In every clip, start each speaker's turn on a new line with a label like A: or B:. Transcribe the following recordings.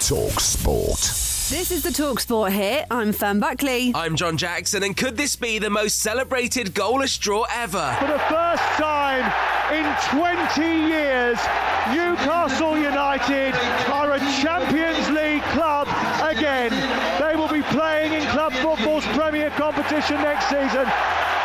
A: Talk Sport.
B: This is the Talksport here. I'm Fern Buckley.
C: I'm John Jackson, and could this be the most celebrated goalless draw ever?
D: For the first time in 20 years, Newcastle United are a Champions League club again. They will be playing in club football's premier competition next season.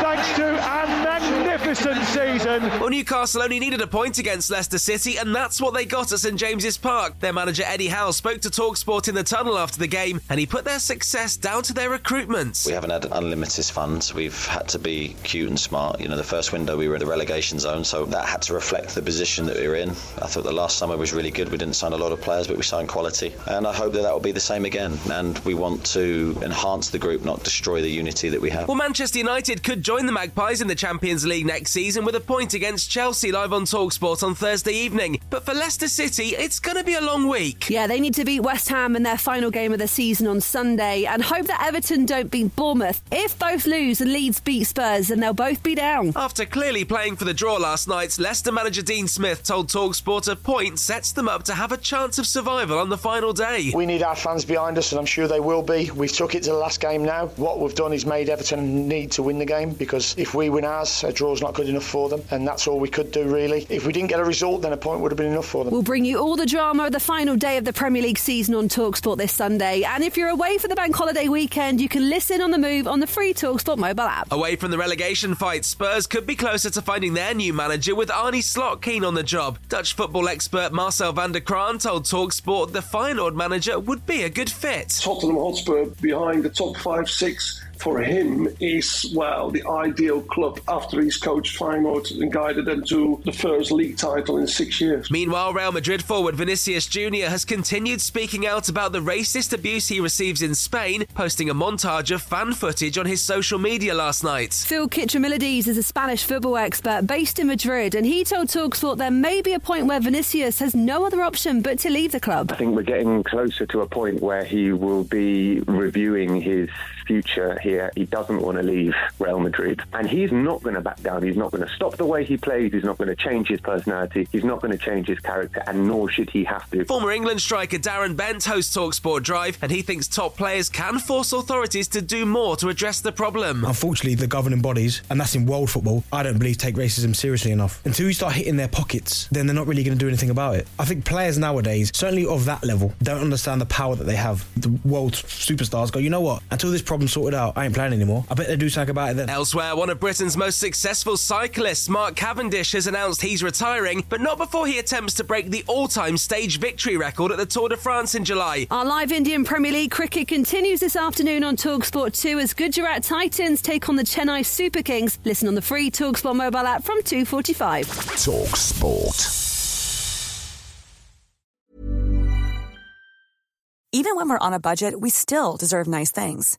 D: Thanks to a magnificent season.
C: Well, Newcastle only needed a point against Leicester City, and that's what they got at St James's Park. Their manager Eddie Howe spoke to Talksport in the tunnel after the game, and he put their success down to their recruitment.
E: We haven't had unlimited funds. We've had to be cute and smart. You know, the first window we were in the relegation zone, so that had to reflect the position that we were in. I thought the last summer was really good. We didn't sign a lot of players, but we signed quality, and I hope that that will be the same again. And we want to enhance the group, not destroy the unity that we have.
C: Well, Manchester United could join the Magpies in the Champions League next season with a point against Chelsea live on Talksport on Thursday evening. But for Leicester City, it's going to be a long week.
B: Yeah, they need to beat West Ham in their final game of the season on Sunday and hope that Everton don't beat Bournemouth. If both lose and Leeds beat Spurs, then they'll both be down.
C: After clearly playing for the draw last night, Leicester manager Dean Smith told Talksport a point sets them up to have a chance of survival on the final day.
F: We need our fans behind us, and I'm sure they will be. We've took it to the last game now. What we've done is made Everton need to win the game because if we win ours, a draw's not good enough for them, and that's all we could do really. If we didn't get a result, then a point would have been enough for them.
B: We'll bring you all the drama of the final day of the Premier League season on Talksport this Sunday. And if you're away for the bank holiday weekend, you can listen on the move on the free Talksport mobile app.
C: Away from the relegation fight, Spurs could be closer to finding their new manager with Arne Slot keen on the job. Dutch football expert Marcel van der Kraan told Talksport the Feyenoord manager would be a good fit.
G: Tottenham Hotspur behind the top five, six for him is, well, the ideal club after he's coached Feyenoord and guided them to the first league title in six years.
C: Meanwhile, Real Madrid forward Vinicius Jr. has continued speaking out about the racist abuse he receives in Spain, posting a montage of fan footage on his social media last night.
B: Phil Kitromilides is a Spanish football expert based in Madrid, and he told Talksport there may be a point where Vinicius has no other option but to leave the club.
H: I think we're getting closer to a point where he will be reviewing his future here. He doesn't want to leave Real Madrid. And he's not going to back down. He's not going to stop the way he plays. He's not going to change his personality. He's not going to change his character, and nor should he have to.
C: Former England striker Darren Bent hosts Talksport Drive, and he thinks top players can force authorities to do more to address the problem.
I: Unfortunately, the governing bodies, and that's in world football, I don't believe take racism seriously enough. Until you start hitting their pockets, then they're not really going to do anything about it. I think players nowadays, certainly of that level, don't understand the power that they have. The world superstars go, you know what? Until this problem's sorted out, I ain't playing anymore. I bet they do something about it then.
C: Elsewhere, one of Britain's most successful cyclists, Mark Cavendish, has announced he's retiring, but not before he attempts to break the all time stage victory record at the Tour de France in July.
B: Our live Indian Premier League cricket continues this afternoon on Talksport 2 as Gujarat Titans take on the Chennai Super Kings. Listen on the free Talksport mobile app from 2:45.
A: Talk Sport.
J: Even when we're on a budget, we still deserve nice things.